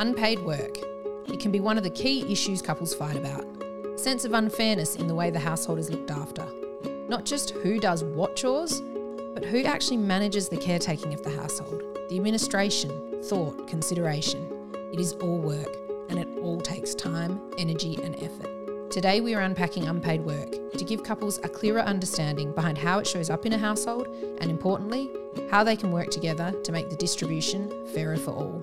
Unpaid work. It can be one of the key issues couples fight about. Sense of unfairness in the way the household is looked after. Not just who does what chores, but who actually manages the caretaking of the household, the administration, thought, consideration. It is all work, and it all takes time, energy, and effort. Today, we are unpacking unpaid work to give couples a clearer understanding behind how it shows up in a household, and importantly, how they can work together to make the distribution fairer for all.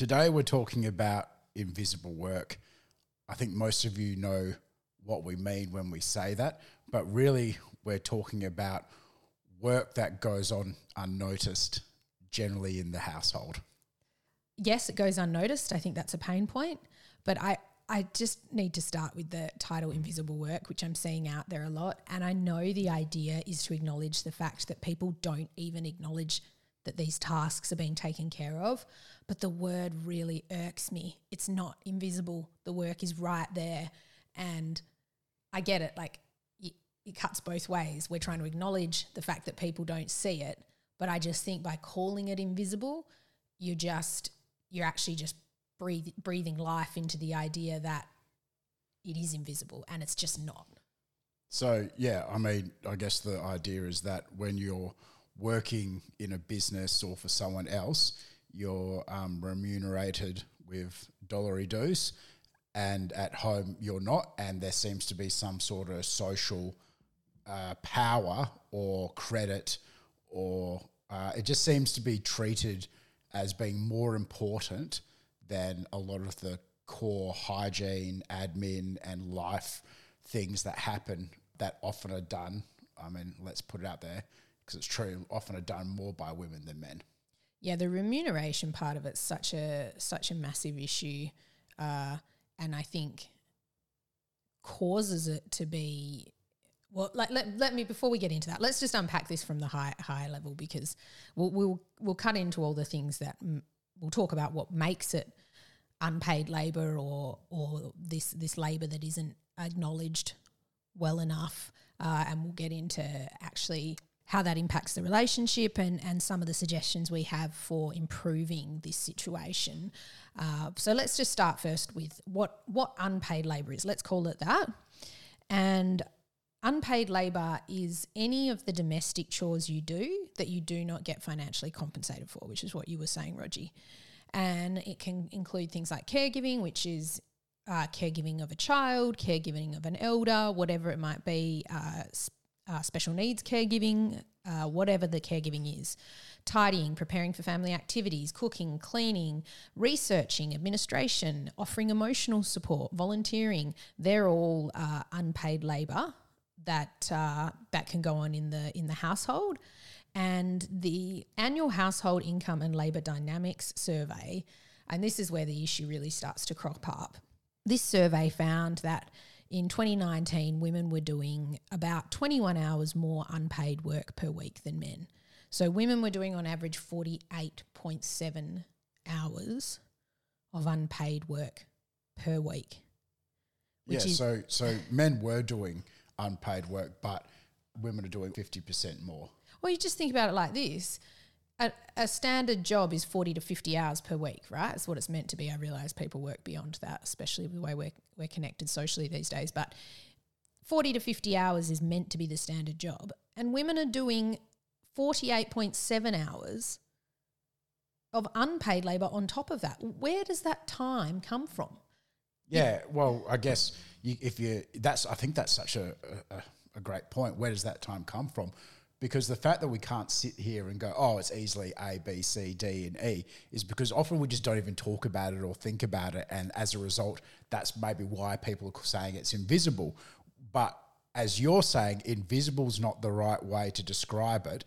Today, we're talking about invisible work. I think most of you know what we mean when we say that, but really, we're talking about work that goes on unnoticed, generally in the household. Yes, it goes unnoticed. I think that's a pain point, but I, I just need to start with the title invisible work, which I'm seeing out there a lot. And I know the idea is to acknowledge the fact that people don't even acknowledge that these tasks are being taken care of. But the word really irks me. It's not invisible, the work is right there. And I get it, like it, cuts both ways. We're trying to acknowledge the fact that people don't see it. But I just think by calling it invisible, you're just, you're actually just breathe, breathing life into the idea that it is invisible and it's just not. So, yeah, I mean, I guess the idea is that when you're working in a business or for someone else, you're um, remunerated with dollary dues, and at home you're not, and there seems to be some sort of social uh, power or credit, or uh, it just seems to be treated as being more important than a lot of the core hygiene, admin, and life things that happen that often are done. I mean, let's put it out there because it's true, often are done more by women than men. Yeah, the remuneration part of it's such a such a massive issue, uh, and I think causes it to be well. Like let, let me before we get into that, let's just unpack this from the high high level because we'll we'll we'll cut into all the things that m- we'll talk about what makes it unpaid labor or or this this labor that isn't acknowledged well enough, uh, and we'll get into actually how that impacts the relationship and, and some of the suggestions we have for improving this situation. Uh, so let's just start first with what, what unpaid labour is. Let's call it that. And unpaid labour is any of the domestic chores you do that you do not get financially compensated for, which is what you were saying, Rogie. And it can include things like caregiving, which is uh, caregiving of a child, caregiving of an elder, whatever it might be, uh, uh, special needs caregiving, uh, whatever the caregiving is, tidying, preparing for family activities, cooking, cleaning, researching, administration, offering emotional support, volunteering. They're all uh, unpaid labour that uh, that can go on in the in the household. And the annual household income and labour dynamics survey, and this is where the issue really starts to crop up. This survey found that in 2019, women were doing about 21 hours more unpaid work per week than men. So women were doing on average 48.7 hours of unpaid work per week. Yeah, so so men were doing unpaid work, but women are doing 50% more. Well, you just think about it like this a, a, standard job is 40 to 50 hours per week, right? That's what it's meant to be. I realize people work beyond that, especially the way we're, we're connected socially these days. But 40 to 50 hours is meant to be the standard job. And women are doing 48.7 hours of unpaid labor on top of that. Where does that time come from? Yeah, well, I guess you, if you that's I think that's such a, a a great point. Where does that time come from? Because the fact that we can't sit here and go, oh, it's easily A, B, C, D, and E, is because often we just don't even talk about it or think about it, and as a result, that's maybe why people are saying it's invisible. But as you're saying, invisible is not the right way to describe it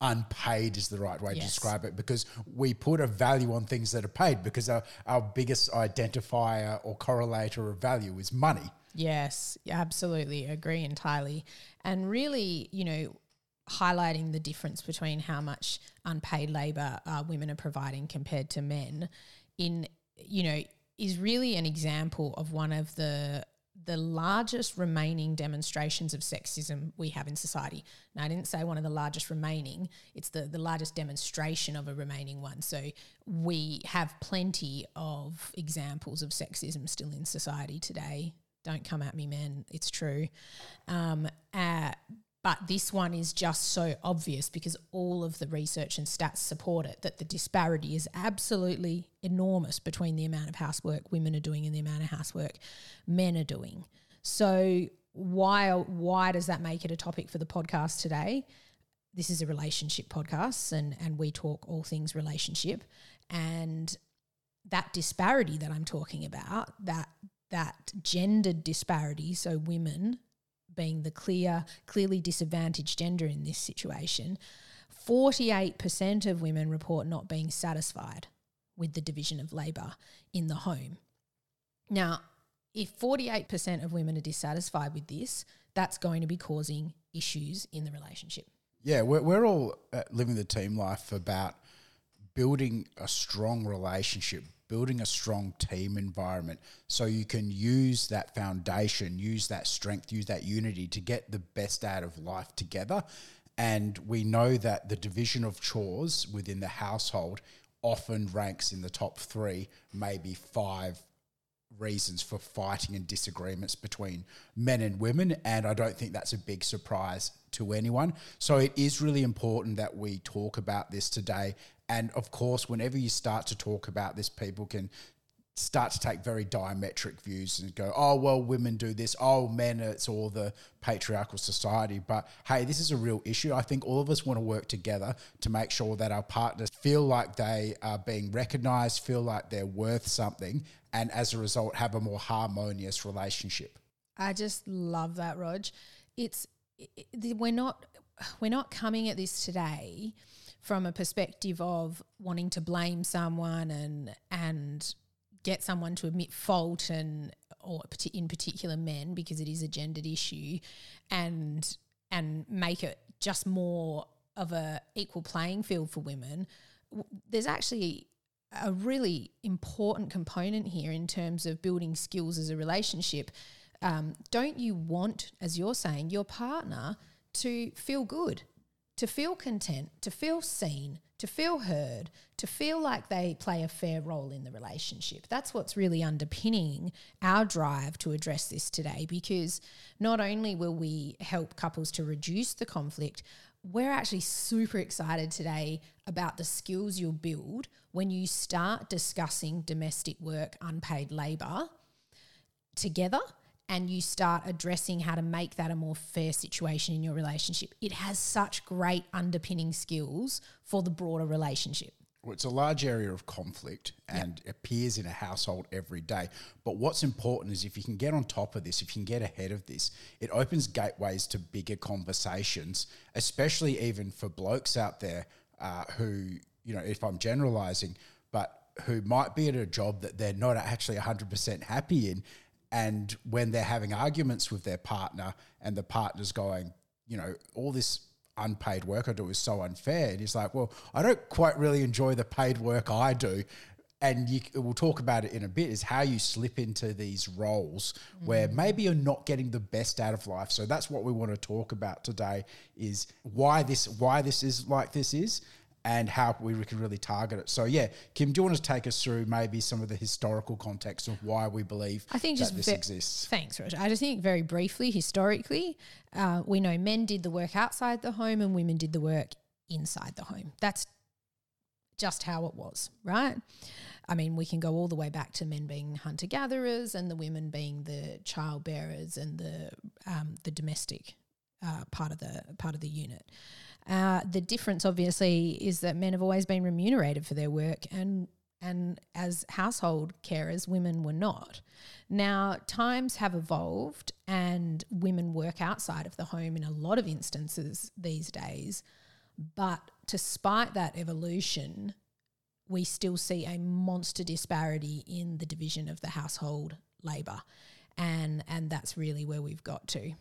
unpaid is the right way Yes. to describe it because we put a value on things that are paid because our, our biggest identifier or correlator of value is money. Yes, absolutely agree entirely. And really, you know, highlighting the difference between how much unpaid labor uh, women are providing compared to men in you know is really an example of one of the the largest remaining demonstrations of sexism we have in society. Now, I didn't say one of the largest remaining, it's the, the largest demonstration of a remaining one. So, we have plenty of examples of sexism still in society today. Don't come at me, men, it's true. Um, uh, but this one is just so obvious because all of the research and stats support it that the disparity is absolutely enormous between the amount of housework women are doing and the amount of housework men are doing. So why why does that make it a topic for the podcast today? This is a relationship podcast and and we talk all things relationship and that disparity that I'm talking about, that that gendered disparity, so women being the clear, clearly disadvantaged gender in this situation, 48% of women report not being satisfied with the division of labour in the home. Now, if 48% of women are dissatisfied with this, that's going to be causing issues in the relationship. Yeah, we're, we're all uh, living the team life about building a strong relationship, building a strong team environment so you can use that foundation, use that strength, use that unity to get the best out of life together. And we know that the division of chores within the household often ranks in the top three, maybe five reasons for fighting and disagreements between men and women. And I don't think that's a big surprise to anyone. So it is really important that we talk about this today. And of course, whenever you start to talk about this, people can start to take very diametric views and go, oh, well, women do this. Oh, men, it's all the patriarchal society. But hey, this is a real issue. I think all of us want to work together to make sure that our partners feel like they are being recognized, feel like they're worth something, and as a result, have a more harmonious relationship. I just love that, Rog. It's it, we're not we're not coming at this today from a perspective of wanting to blame someone and and get someone to admit fault and or in particular men because it is a gendered issue and and make it just more of a equal playing field for women. There's actually a really important component here in terms of building skills as a relationship. Um, don't you want as you're saying your partner to feel good to feel content, to feel seen, to feel heard, to feel like they play a fair role in the relationship. That's what's really underpinning our drive to address this today because not only will we help couples to reduce the conflict, we're actually super excited today about the skills you'll build when you start discussing domestic work, unpaid labour together and you start addressing how to make that a more fair situation in your relationship. It has such great underpinning skills for the broader relationship. Well, it's a large area of conflict and appears in a household every day. But what's important is if you can get on top of this, if you can get ahead of this, it opens gateways to bigger conversations, especially even for blokes out there uh, who, you know, if I'm generalizing, but who might be at a job that they're not actually 100% happy in. And when they're having arguments with their partner and the partner's going, you know, all this unpaid work I do is so unfair. And he's like, well, I don't quite really enjoy the paid work I do. And you, we'll talk about it in a bit is how you slip into these roles where mm. maybe you're not getting the best out of life. So that's what we want to talk about today is why this why this is like this is and how we can really target it. So yeah, Kim, do you want to take us through maybe some of the historical context of why we believe I think that just this ve- exists? Thanks, Roger. I just think very briefly, historically, uh, we know men did the work outside the home and women did the work inside the home. That's just how it was, right? I mean, we can go all the way back to men being hunter gatherers and the women being the child bearers and the um, the domestic uh, part of the part of the unit. Uh, the difference, obviously, is that men have always been remunerated for their work, and and as household carers, women were not. Now, times have evolved, and women work outside of the home in a lot of instances these days. But despite that evolution, we still see a monster disparity in the division of the household labour. And, and that's really where we've got to.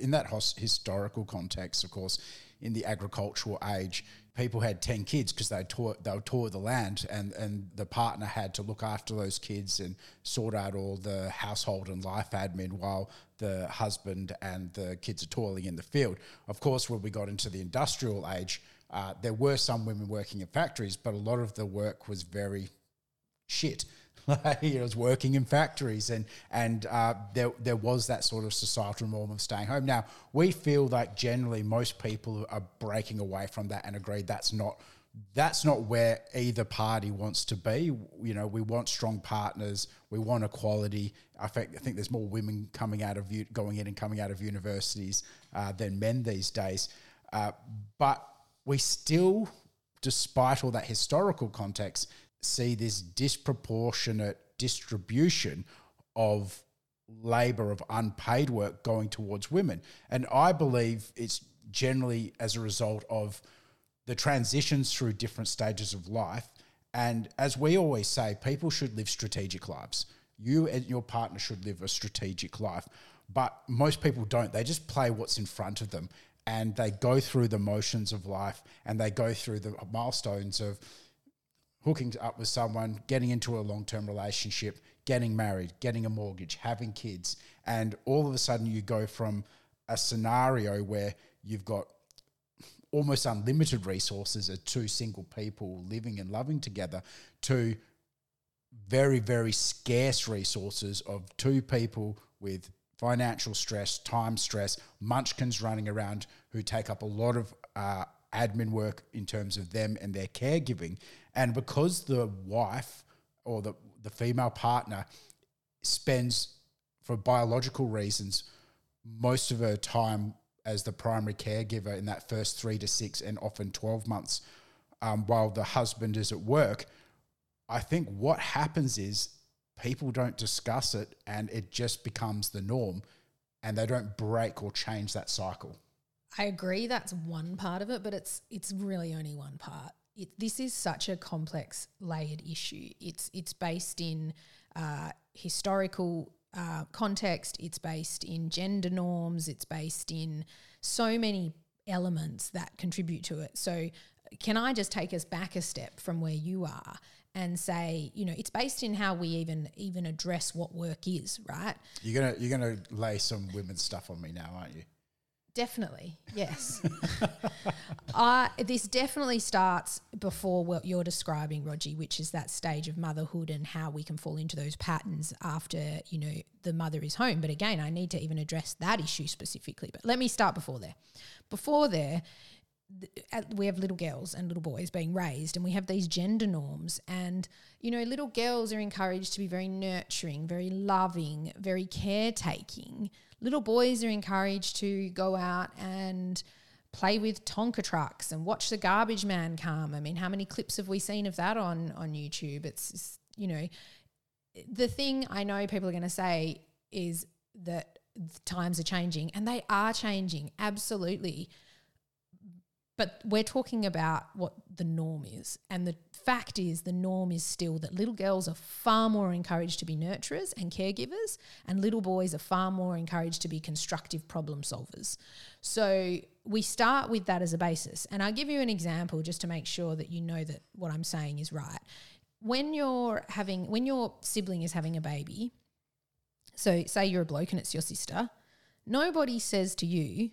In that historical context, of course, in the agricultural age, people had 10 kids because they taught they taught the land and, and the partner had to look after those kids and sort out all the household and life admin while the husband and the kids are toiling in the field. Of course, when we got into the industrial age, uh, there were some women working in factories, but a lot of the work was very shit. he was working in factories, and and uh, there there was that sort of societal norm of staying home. Now we feel like generally most people are breaking away from that and agree that's not that's not where either party wants to be. You know, we want strong partners. We want equality. I think I think there's more women coming out of going in and coming out of universities uh, than men these days. Uh, but we still, despite all that historical context, see this disproportionate distribution of labor of unpaid work going towards women. And I believe it's generally as a result of the transitions through different stages of life. And as we always say, people should live strategic lives. You and your partner should live a strategic life. But most people don't. They just play what's in front of them and they go through the motions of life and they go through the milestones of hooking up with someone, getting into a long term relationship, getting married, getting a mortgage, having kids. And all of a sudden, you go from a scenario where you've got almost unlimited resources of two single people living and loving together to very, very scarce resources of two people with financial stress, time stress, munchkins running around who take up a lot of uh, admin work in terms of them and their caregiving. And because the wife or the, the female partner spends, for biological reasons, most of her time as the primary caregiver in that first three to six and often 12 months um, while the husband is at work, I think what happens is people don't discuss it and it just becomes the norm and they don't break or change that cycle. I agree that's one part of it, but it's it's really only one part. It, this is such a complex, layered issue. It's it's based in uh, historical uh, context. It's based in gender norms. It's based in so many elements that contribute to it. So, can I just take us back a step from where you are and say, you know, it's based in how we even even address what work is, right? You're gonna you're gonna lay some women's stuff on me now, aren't you? Definitely, yes. uh, this definitely starts before what you're describing, Rogie, which is that stage of motherhood and how we can fall into those patterns after, you know, the mother is home. But again, I need to even address that issue specifically. But let me start before there. Before there, we have little girls and little boys being raised and we have these gender norms and you know little girls are encouraged to be very nurturing very loving very caretaking little boys are encouraged to go out and play with tonka trucks and watch the garbage man come. I mean how many clips have we seen of that on on youtube? It's just, you know the thing i know people are going to say is that times are changing and they are changing absolutely but we're talking about what the norm is. And the fact is, the norm is still that little girls are far more encouraged to be nurturers and caregivers, and little boys are far more encouraged to be constructive problem solvers. So we start with that as a basis. And I'll give you an example just to make sure that you know that what I'm saying is right. When you're having, when your sibling is having a baby, so say you're a bloke and it's your sister, nobody says to you,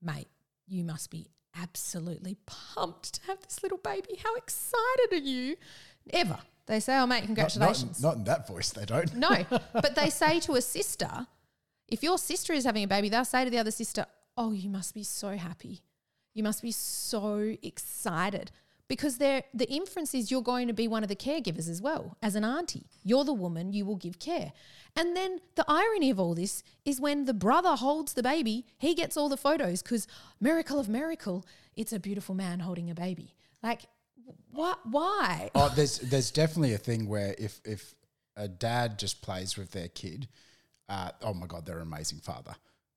mate, you must be absolutely pumped to have this little baby. How excited are you? Ever. They say, oh, mate, congratulations. Not, not, not in that voice, they don't. no, but they say to a sister, if your sister is having a baby, they'll say to the other sister, oh, you must be so happy. You must be so excited. Because the inference is you're going to be one of the caregivers as well as an auntie. You're the woman, you will give care. And then the irony of all this is when the brother holds the baby, he gets all the photos because miracle of miracle, it's a beautiful man holding a baby. Like, what? Why? Oh, there's there's definitely a thing where if if a dad just plays with their kid, uh, oh my god, they're an amazing father.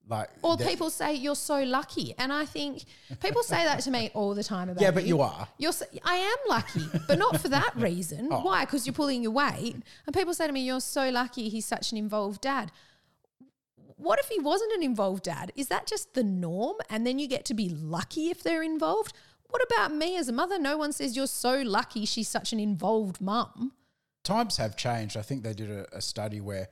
Like, Or that- people say you're so lucky, and I think people say that to me all the time about yeah, but you. you are. You're, so, I am lucky, but not for that reason. Oh. Why? Because you're pulling your weight. And people say to me, "You're so lucky. He's such an involved dad." What if he wasn't an involved dad? Is that just the norm? And then you get to be lucky if they're involved. What about me as a mother? No one says you're so lucky. She's such an involved mum. times have changed. I think they did a, a study where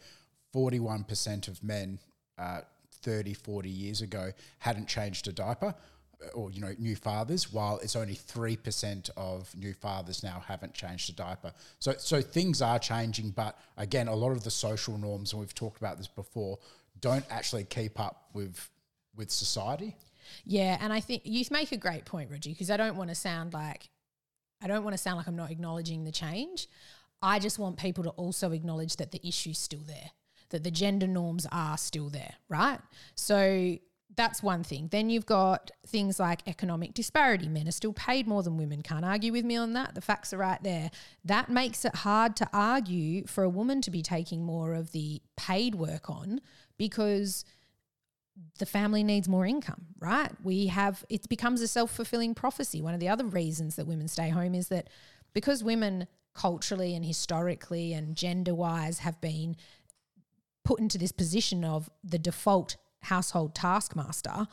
41% of men uh, 30, 40 years ago hadn't changed a diaper uh, or, you know, new fathers, while it's only 3% of new fathers now haven't changed a diaper. So, so things are changing, but again, a lot of the social norms, and we've talked about this before, don't actually keep up with with society. Yeah, and I think you make a great point, Rogie, because I don't want to sound like I don't want to sound like I'm not acknowledging the change. I just want people to also acknowledge that the issue's still there, that the gender norms are still there, right? So that's one thing. Then you've got things like economic disparity. Men are still paid more than women. Can't argue with me on that. The facts are right there. That makes it hard to argue for a woman to be taking more of the paid work on because the family needs more income, right? We have, it becomes a self fulfilling prophecy. One of the other reasons that women stay home is that because women culturally and historically and gender wise have been put into this position of the default household taskmaster,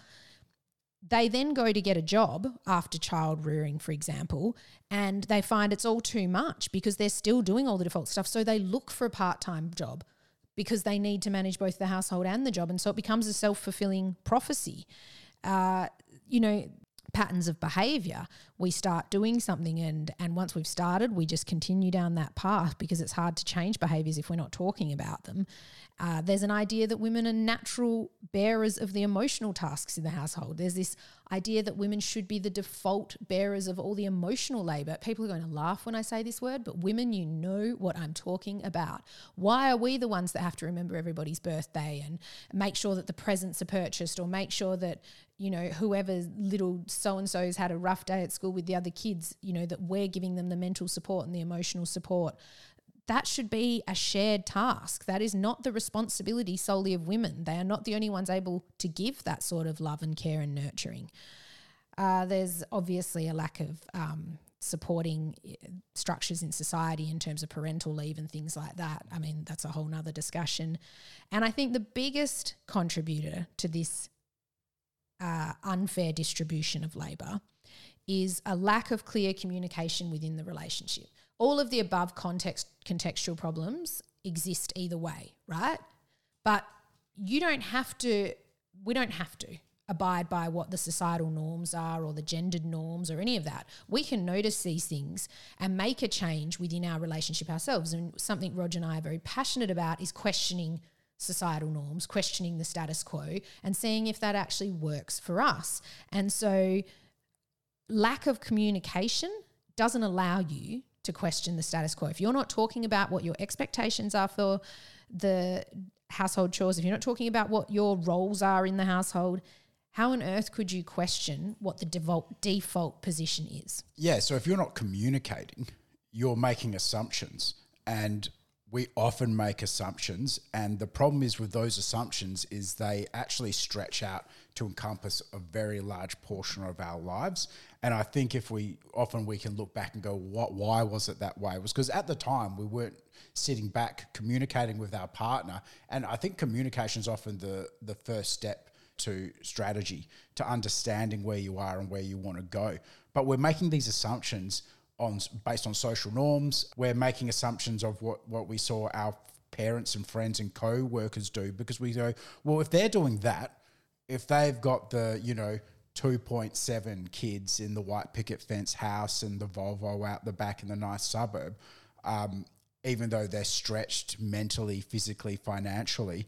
they then go to get a job after child rearing, for example, and they find it's all too much because they're still doing all the default stuff. So they look for a part time job because they need to manage both the household and the job. And so it becomes a self fulfilling prophecy. Uh, you know, patterns of behavior. We start doing something, and, and once we've started, we just continue down that path because it's hard to change behaviors if we're not talking about them. Uh, there's an idea that women are natural bearers of the emotional tasks in the household. There's this idea that women should be the default bearers of all the emotional labor. People are going to laugh when I say this word, but women, you know what I'm talking about. Why are we the ones that have to remember everybody's birthday and make sure that the presents are purchased or make sure that, you know, whoever little so and so's had a rough day at school with the other kids, you know, that we're giving them the mental support and the emotional support that should be a shared task. That is not the responsibility solely of women. They are not the only ones able to give that sort of love and care and nurturing. Uh, there's obviously a lack of um, supporting uh, structures in society in terms of parental leave and things like that. I mean, that's a whole nother discussion. And I think the biggest contributor to this uh, unfair distribution of labour is a lack of clear communication within the relationship. All of the above context contextual problems exist either way, right? But you don't have to we don't have to abide by what the societal norms are or the gendered norms or any of that. We can notice these things and make a change within our relationship ourselves. And something Roger and I are very passionate about is questioning societal norms, questioning the status quo, and seeing if that actually works for us. And so lack of communication doesn't allow you to question the status quo. If you're not talking about what your expectations are for the household chores, if you're not talking about what your roles are in the household, how on earth could you question what the default default position is? Yeah, so if you're not communicating, you're making assumptions. And we often make assumptions. And the problem is with those assumptions is they actually stretch out to encompass a very large portion of our lives. And I think if we often we can look back and go, what why was it that way? It was because at the time we weren't sitting back communicating with our partner. And I think communication is often the the first step to strategy, to understanding where you are and where you want to go. But we're making these assumptions on based on social norms. We're making assumptions of what, what we saw our parents and friends and co-workers do because we go, well, if they're doing that, if they've got the, you know, 2.7 kids in the white picket fence house and the Volvo out the back in the nice suburb, um, even though they're stretched mentally, physically, financially,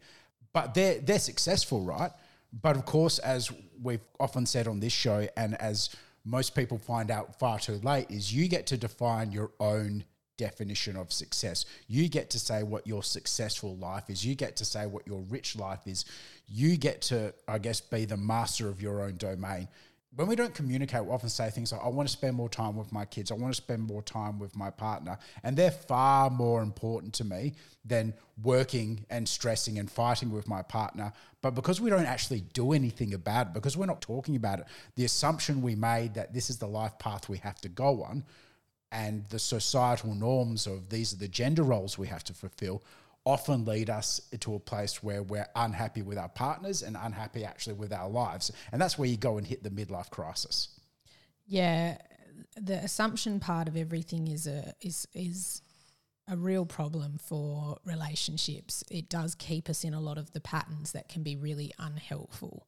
but they're they're successful, right? But of course, as we've often said on this show, and as most people find out far too late is you get to define your own definition of success. You get to say what your successful life is. You get to say what your rich life is. You get to, I guess, be the master of your own domain when we don't communicate, we often say things like, I want to spend more time with my kids. I want to spend more time with my partner. And they're far more important to me than working and stressing and fighting with my partner. But because we don't actually do anything about it, because we're not talking about it, the assumption we made that this is the life path we have to go on and the societal norms of these are the gender roles we have to fulfill often lead us to a place where we're unhappy with our partners and unhappy actually with our lives. And that's where you go and hit the midlife crisis. Yeah, the assumption part of everything is a is is a real problem for relationships. It does keep us in a lot of the patterns that can be really unhelpful.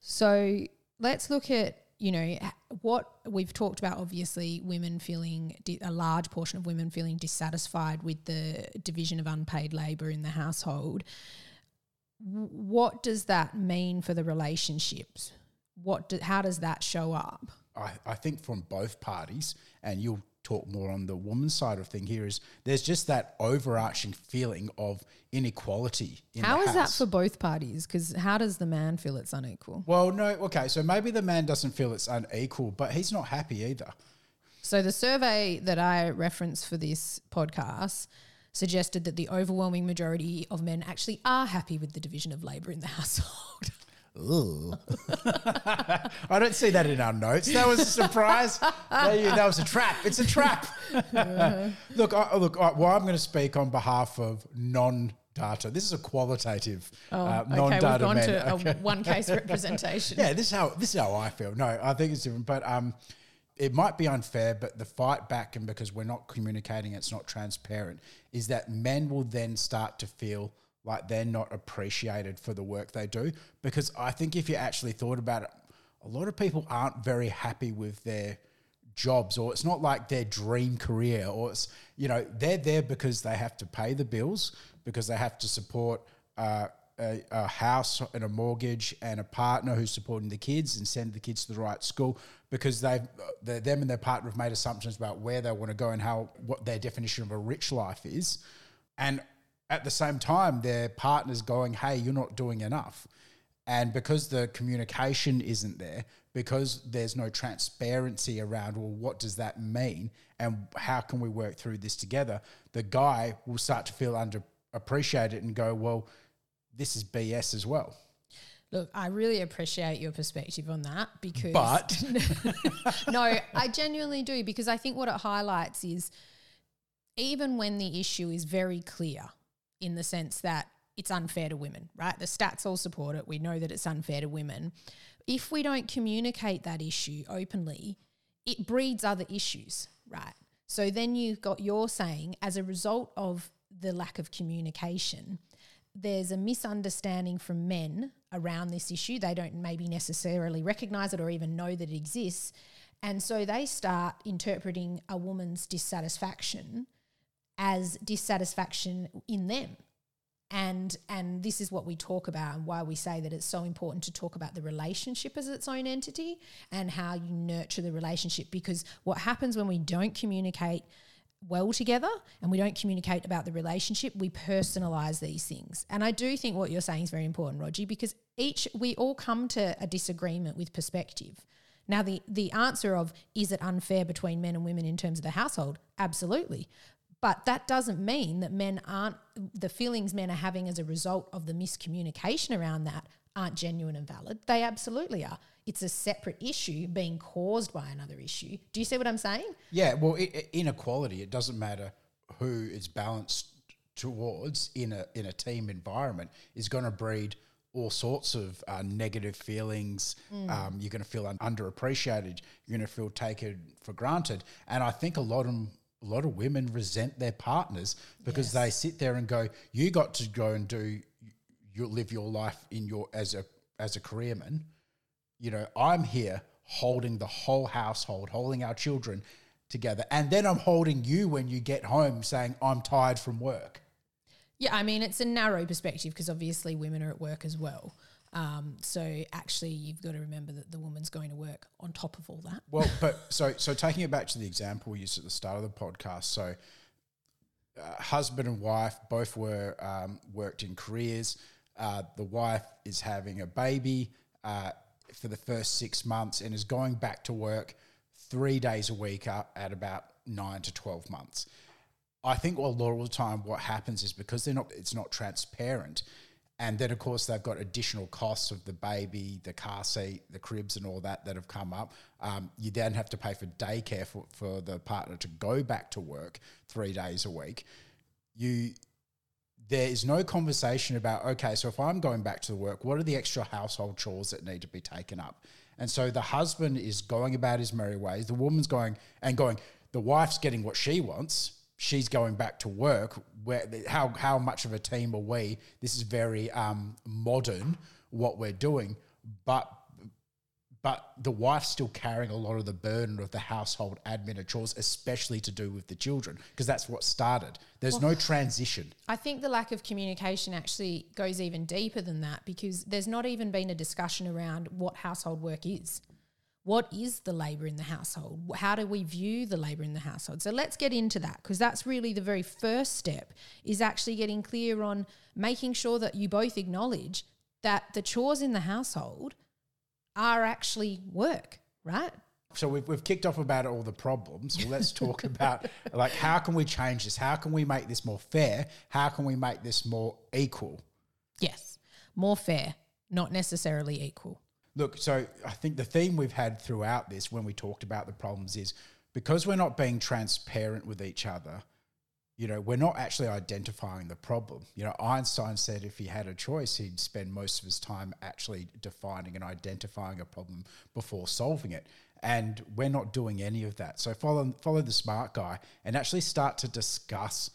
So let's look at you know what we've talked about obviously women feeling a large portion of women feeling dissatisfied with the division of unpaid labor in the household. What does that mean for the relationships? What do, how does that show up? I, I think from both parties and you'll talk more on the woman's side of thing here is there's just that overarching feeling of inequality. In how is that for both parties? Because how does the man feel it's unequal? Well, no, okay, so maybe the man doesn't feel it's unequal, but he's not happy either. So the survey that I referenced for this podcast suggested that the overwhelming majority of men actually are happy with the division of labour in the household. I don't see that in our notes. That was a surprise. that was a trap. It's a trap. look, I, look. I, well, I'm going to speak on behalf of non data. This is a qualitative, oh, uh, non-data okay, we've gone to okay. a one case representation. yeah, this is how this is how I feel. No, I think it's different, but um, it might be unfair. But the fight back, and because we're not communicating, it's not transparent, is that men will then start to feel like they're not appreciated for the work they do. Because I think if you actually thought about it, a lot of people aren't very happy with their jobs or it's not like their dream career or it's you know they're there because they have to pay the bills because they have to support uh, a, a, house and a mortgage and a partner who's supporting the kids and send the kids to the right school because they've them and their partner have made assumptions about where they want to go and how what their definition of a rich life is and at the same time, their partner's going, hey, you're not doing enough. And because the communication isn't there, because there's no transparency around, well, what does that mean? And how can we work through this together? The guy will start to feel underappreciated and go, well, this is BS as well. Look, I really appreciate your perspective on that because. But. no, I genuinely do because I think what it highlights is even when the issue is very clear, in the sense that it's unfair to women, right? The stats all support it. We know that it's unfair to women. If we don't communicate that issue openly, it breeds other issues, right? So then you've got you're saying as a result of the lack of communication, there's a misunderstanding from men around this issue. They don't maybe necessarily recognize it or even know that it exists. And so they start interpreting a woman's dissatisfaction as dissatisfaction in them. And and this is what we talk about and why we say that it's so important to talk about the relationship as its own entity and how you nurture the relationship. Because what happens when we don't communicate well together and we don't communicate about the relationship we personalize these things. And i do think what you're saying is very important roger because each we all come to a disagreement with perspective. Now the the answer of is it unfair between men and women in terms of the household? Absolutely but that doesn't mean that men aren't, the feelings men are having as a result of the miscommunication around that aren't genuine and valid. They absolutely are. It's a separate issue being caused by another issue. Do you see what I'm saying? Yeah, well, it, inequality, it doesn't matter who it's balanced towards in a, in a team environment, is going to breed all sorts of uh, negative feelings. Mm. Um, you're going to feel un- underappreciated. You're going to feel taken for granted. And I think a lot of a lot of women resent their partners because yes. they sit there and go, "You got to go and do, you live your life in your as a as a careerman. You know, I'm here holding the whole household, holding our children together, and then I'm holding you when you get home, saying I'm tired from work." Yeah, I mean it's a narrow perspective because obviously women are at work as well. Um, so actually, you've got to remember that the woman's going to work on top of all that. Well, but so so taking it back to the example we used at the start of the podcast. So, uh, husband and wife both were um, worked in careers. Uh, the wife is having a baby uh, for the first six months and is going back to work three days a week at about nine to twelve months. I think a lot of the time what happens is because they're not, it's not transparent. And then, of course, they've got additional costs of the baby, the car seat, the cribs, and all that that have come up. Um, you then have to pay for daycare for, for the partner to go back to work three days a week. You, there is no conversation about okay, so if I'm going back to work, what are the extra household chores that need to be taken up? And so the husband is going about his merry ways. The woman's going and going. The wife's getting what she wants she's going back to work. Where how how much of a team are we? This is very um, modern what we're doing, but but the wife's still carrying a lot of the burden of the household admin and chores, especially to do with the children, because that's what started. There's well, no transition. I think the lack of communication actually goes even deeper than that because there's not even been a discussion around what household work is what is the labour in the household? How do we view the labour in the household? So let's get into that because that's really the very first step is actually getting clear on making sure that you both acknowledge that the chores in the household are actually work, right? So we've, we've kicked off about all the problems. Well, let's talk about like how can we change this? How can we make this more fair? How can we make this more equal? Yes, more fair, not necessarily equal. Look, so I think the theme we've had throughout this when we talked about the problems is because we're not being transparent with each other, you know, we're not actually identifying the problem. You know, Einstein said if he had a choice, he'd spend most of his time actually defining and identifying a problem before solving it. And we're not doing any of that. So follow follow the smart guy and actually start to discuss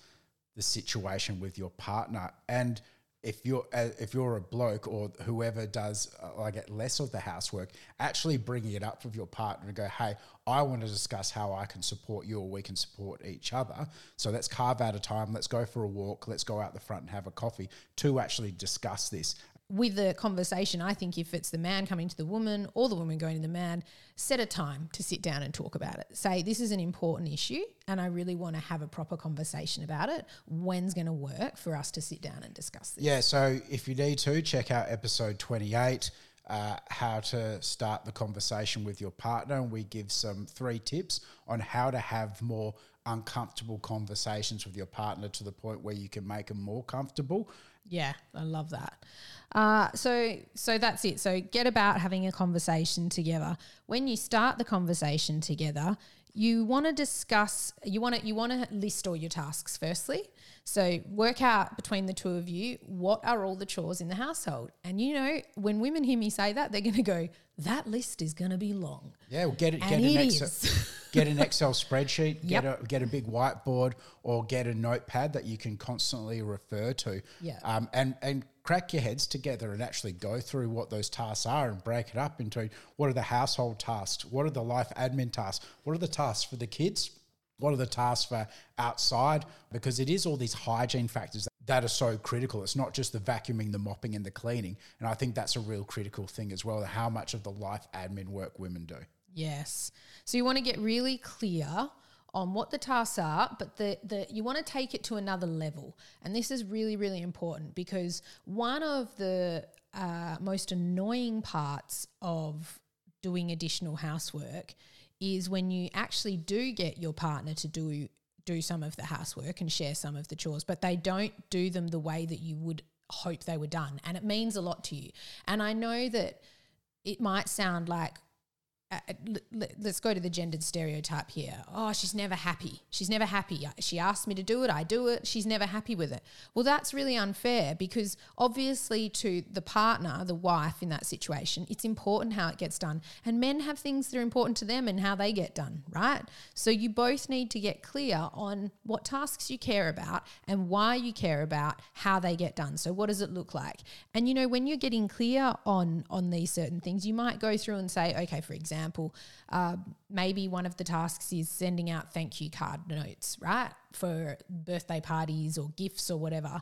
the situation with your partner and if you're uh, if you're a bloke or whoever does uh, like less of the housework, actually bringing it up with your partner and go, hey, I want to discuss how I can support you or we can support each other. So let's carve out a time. Let's go for a walk. Let's go out the front and have a coffee to actually discuss this with the conversation, I think if it's the man coming to the woman or the woman going to the man, set a time to sit down and talk about it. Say, this is an important issue and I really want to have a proper conversation about it. When's going to work for us to sit down and discuss this? Yeah, so if you need to, check out episode 28. Uh, how to start the conversation with your partner, and we give some three tips on how to have more uncomfortable conversations with your partner to the point where you can make them more comfortable. Yeah, I love that. Uh, so so that's it. So get about having a conversation together. When you start the conversation together, you want to discuss. You want to you want to list all your tasks firstly. So work out between the two of you what are all the chores in the household. And you know, when women hear me say that, they're going to go, "That list is going to be long." Yeah, well, get it. Get an Excel, get an Excel spreadsheet. Yep. Get a get a big whiteboard or get a notepad that you can constantly refer to. Yeah. Um, and and crack your heads together and actually go through what those tasks are and break it up into what are the household tasks, what are the life admin tasks, what are the tasks for the kids, what are the tasks for outside, because it is all these hygiene factors that are so critical. It's not just the vacuuming, the mopping, and the cleaning. And I think that's a real critical thing as well, how much of the life admin work women do. Yes. So you want to get really clear on what the tasks are, but the, the you want to take it to another level. And this is really, really important because one of the uh, most annoying parts of doing additional housework is when you actually do get your partner to do do some of the housework and share some of the chores, but they don't do them the way that you would hope they were done. And it means a lot to you. And I know that it might sound like Uh, let's go to the gendered stereotype here. Oh, she's never happy. She's never happy. She asked me to do it. I do it. She's never happy with it. Well, that's really unfair because obviously, to the partner, the wife in that situation, it's important how it gets done. And men have things that are important to them and how they get done, right? So you both need to get clear on what tasks you care about and why you care about how they get done. So what does it look like? And you know, when you're getting clear on on these certain things, you might go through and say, okay, for example example, uh, maybe one of the tasks is sending out thank you card notes, right, for birthday parties or gifts or whatever.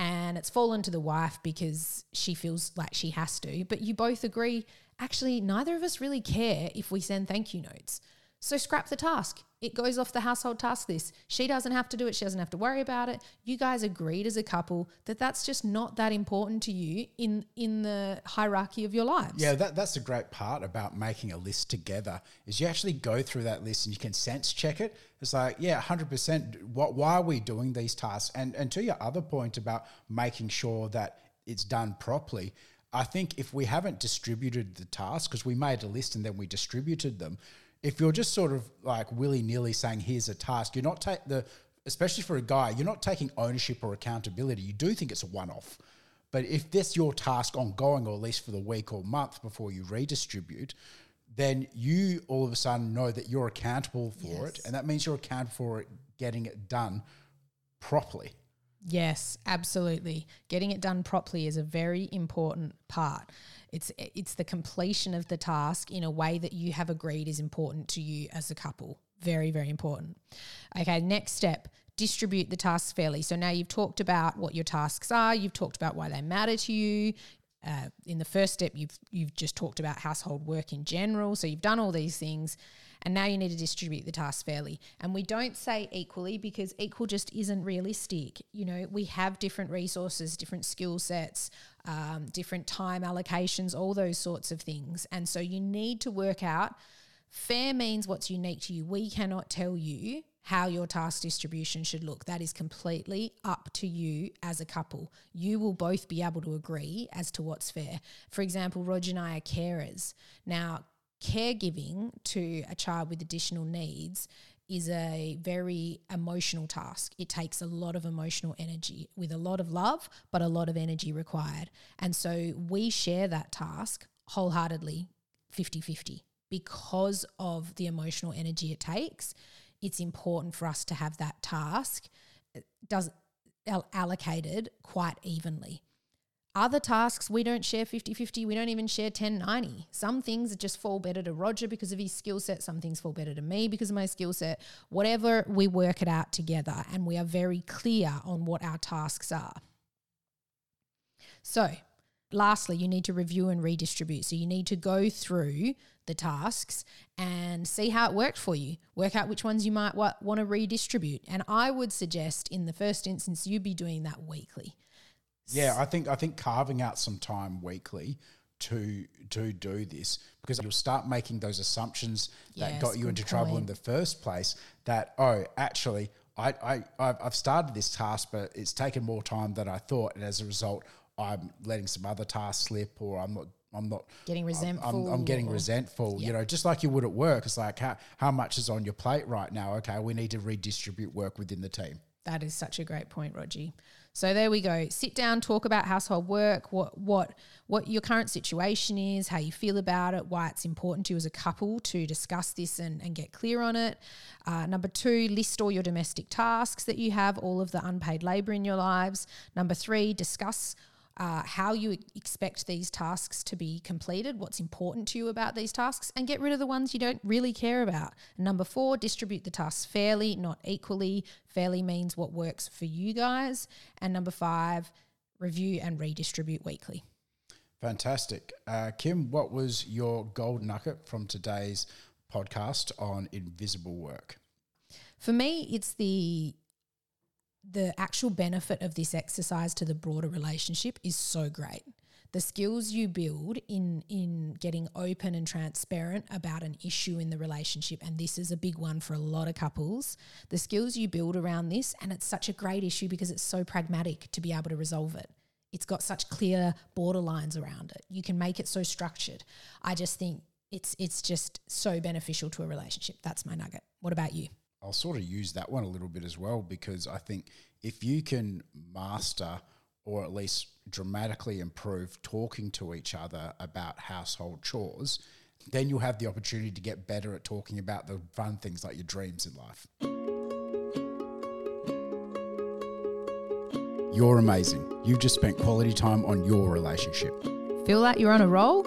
and it's fallen to the wife because she feels like she has to. But you both agree, actually, neither of us really care if we send thank you notes. So scrap the task. It goes off the household task list. She doesn't have to do it. She doesn't have to worry about it. You guys agreed as a couple that that's just not that important to you in in the hierarchy of your lives. Yeah, that, that's the great part about making a list together is you actually go through that list and you can sense check it. It's like, yeah, hundred percent. What? Why are we doing these tasks? And and to your other point about making sure that it's done properly. I think if we haven't distributed the tasks, because we made a list and then we distributed them, if you're just sort of like willy nilly saying, here's a task, you're not take the, especially for a guy, you're not taking ownership or accountability. You do think it's a one off. But if that's your task ongoing, or at least for the week or month before you redistribute, then you all of a sudden know that you're accountable for it. And that means you're accountable for it getting it done properly. Yes, absolutely. Getting it done properly is a very important part. It's it's the completion of the task in a way that you have agreed is important to you as a couple. Very very important. Okay, next step, distribute the tasks fairly. So now you've talked about what your tasks are, you've talked about why they matter to you. Uh, in the first step, you've you've just talked about household work in general. So you've done all these things, and now you need to distribute the tasks fairly. And we don't say equally because equal just isn't realistic. You know, we have different resources, different skill sets, um, different time allocations, all those sorts of things. And so you need to work out. Fair means what's unique to you. We cannot tell you how your task distribution should look. That is completely up to you as a couple. You will both be able to agree as to what's fair. For example, Roger and I are carers. Now, caregiving to a child with additional needs is a very emotional task. It takes a lot of emotional energy with a lot of love, but a lot of energy required. And so we share that task wholeheartedly 50 50 because of the emotional energy it takes it's important for us to have that task uh, does allocated quite evenly. Other tasks we don't share 50-50, we don't even share 10-90. Some things just fall better to Roger because of his skill set, some things fall better to me because of my skill set. Whatever, we work it out together and we are very clear on what our tasks are. So, lastly, you need to review and redistribute. So you need to go through the tasks and see how it worked for you. Work out which ones you might want to redistribute. And I would suggest in the first instance you be doing that weekly. Yeah, I think I think carving out some time weekly to to do this because you'll start making those assumptions that Yes, got you into trouble in the first place. That oh, actually, I I I've I've started this task, but it's taken more time than I thought, and as a result, I'm letting some other tasks slip, or I'm not. I'm not Getting I'm- I'm, resentful I'm getting or- resentful. You know, just like you would at work. It's like how how much is on your plate right now? Okay, we need to redistribute work within the team. That is such a great point, Rogie. So there we go. Sit down, talk about household work, what what what your current situation is, how you feel about it, why it's important to you as a couple to discuss this and, and get clear on it. Uh, number two, list all your domestic tasks that you have, all of the unpaid labour in your lives. Number three, discuss uh, how you expect these tasks to be completed, what's important to you about these tasks, and get rid of the ones you don't really care about. Number four, distribute the tasks fairly, not equally. Fairly means what works for you guys. And number five, review and redistribute weekly. Fantastic. Uh, Kim, what was your gold nugget from today's podcast on invisible work? For me, it's the the actual benefit of this exercise to the broader relationship is so great. The skills you build in in getting open and transparent about an issue in the relationship and this is a big one for a lot of couples. The skills you build around this and it's such a great issue because it's so pragmatic to be able to resolve it. It's got such clear borderlines around it. You can make it so structured. I just think it's it's just so beneficial to a relationship. That's my nugget. What about you? I'll sort of use that one a little bit as well because I think if you can master or at least dramatically improve talking to each other about household chores, then you'll have the opportunity to get better at talking about the fun things like your dreams in life. You're amazing. You've just spent quality time on your relationship. Feel like you're on a roll?